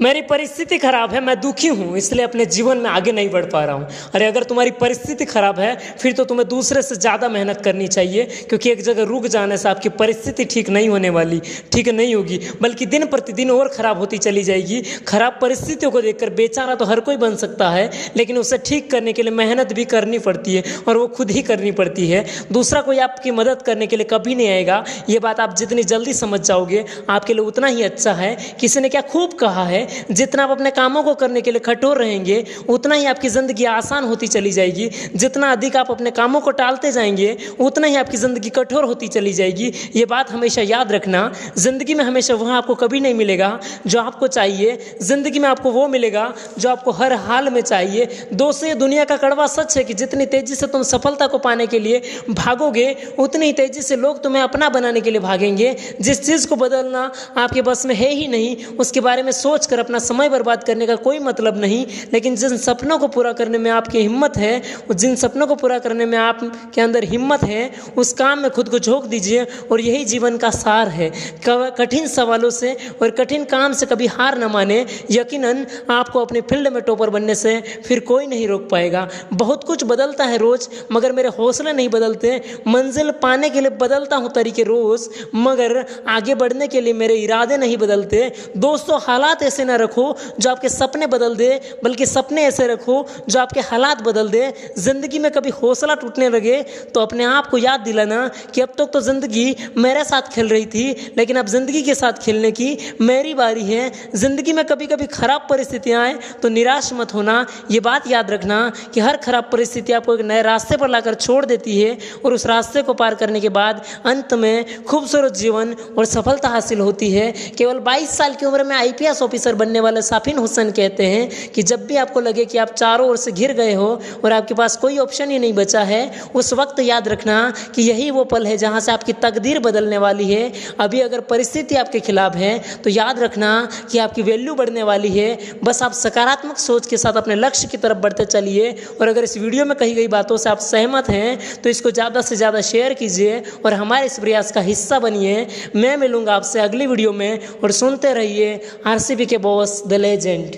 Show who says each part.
Speaker 1: मेरी परिस्थिति खराब है, मैं दुखी हूँ, इसलिए अपने जीवन में आगे नहीं बढ़ पा रहा हूँ। अरे, अगर तुम्हारी परिस्थिति खराब है, फिर तो तुम्हें दूसरे से ज़्यादा मेहनत करनी चाहिए, क्योंकि एक जगह रुक जाने से आपकी परिस्थिति ठीक नहीं होने वाली, ठीक नहीं होगी, बल्कि दिन प्रतिदिन और ख़राब होती चली जाएगी। खराब परिस्थितियों को देखकर बेचारा तो हर कोई बन सकता है, लेकिन उसे ठीक करने के लिए मेहनत भी करनी पड़ती है, और वो खुद ही करनी पड़ती है। दूसरा कोई आपकी मदद करने के लिए कभी नहीं आएगा, ये बात आप जितनी जल्दी समझ जाओगे, आपके लिए उतना ही अच्छा है। किसी ने क्या खूब कहा है जितना आप अपने कामों को करने के लिए कठोर रहेंगे, उतना ही आपकी ज़िंदगी आसान होती चली जाएगी। जितना अधिक आप अपने कामों को टालते जाएँगे, उतना ही आपकी ज़िंदगी कठोर होती चली जाएगी। ये बात हमेशा याद रखना। ज़िंदगी में हमेशा वह आपको कभी नहीं मिलेगा जो आपको चाहिए। ज़िंदगी में आपको वो मिलेगा जो आपको हर हाल में चाहिए। दोस्तों, ये दुनिया का कड़वा सच है कि जितनी तेज़ी से तुम सफलता को पाने के लिए भागोगे, उतनी तेज़ी से लोग तुम्हें अपना बनाने के लिए भागेंगे। जिस चीज़ को बदलना आपके बस में है ही नहीं, उसके बारे में सोच कर अपना समय बर्बाद करने का कोई मतलब नहीं, लेकिन जिन सपनों को पूरा करने में आपकी हिम्मत है जिन सपनों को पूरा करने में आपके अंदर हिम्मत है, उस काम में खुद को झोंक दीजिए, और यही जीवन का सार है। कठिन सवालों से और कठिन काम से कभी हार न माने। यकीनन, आपको अपने फ़ील्ड में टॉपर बनने से फिर कोई नहीं रोक पाएगा। बहुत कुछ बदलता है रोज, मगर मेरे हौसले नहीं बदलते। मंजिल पाने के लिए बदलता हूँ तरीके रोज, मगर आगे बढ़ने के लिए मेरे इरादे नहीं बदलते। दोस्तों, हालात ऐसे न रखो जो आपके सपने बदल दे बल्कि सपने ऐसे रखो जो आपके हालात बदल दे। ज़िंदगी में कभी हौसला टूटने लगे तो अपने आप को याद दिलाना कि अब तक तो, तो ज़िंदगी मेरे साथ खेल रही थी लेकिन अब ज़िंदगी के साथ खेलने की मेरी बारी है। ज़िंदगी में कभी कभी ख़राब परिस्थितियाँ आए तो निराश मत होना। ये बात याद रखना कि हर खराब परिस्थिति आपको एक नए रास्ते पर लाकर छोड़ देती है और उस रास्ते को पार करने के बाद अंत में खूबसूरत जीवन और सफलता हासिल होती है। केवल 22 साल की उम्र में आईपीएस ऑफिसर बनने वाले साफिन हुसैन कहते हैं कि जब भी आपको लगे कि आप चारों ओर से घिर गए हो और आपके पास कोई ऑप्शन ही नहीं बचा है, उस वक्त याद रखना कि यही वो पल है जहाँ से आपकी तकदीर बदलने वाली है। अभी अगर परिस्थिति आपके खिलाफ है तो याद रखना कि आपकी वैल्यू बढ़ने वाली है। बस आप सकारात्मक सोच के साथ अपने लक्ष्य की तरफ़ बढ़ते चलिए और अगर इस वीडियो में कही गई बातों से आप सहमत हैं तो इसको ज़्यादा से ज़्यादा शेयर कीजिए और हमारे इस प्रयास का हिस्सा बनिए। मैं मिलूँगा आपसे अगली वीडियो में और सुनते रहिए। आरसीबी के बॉस द legend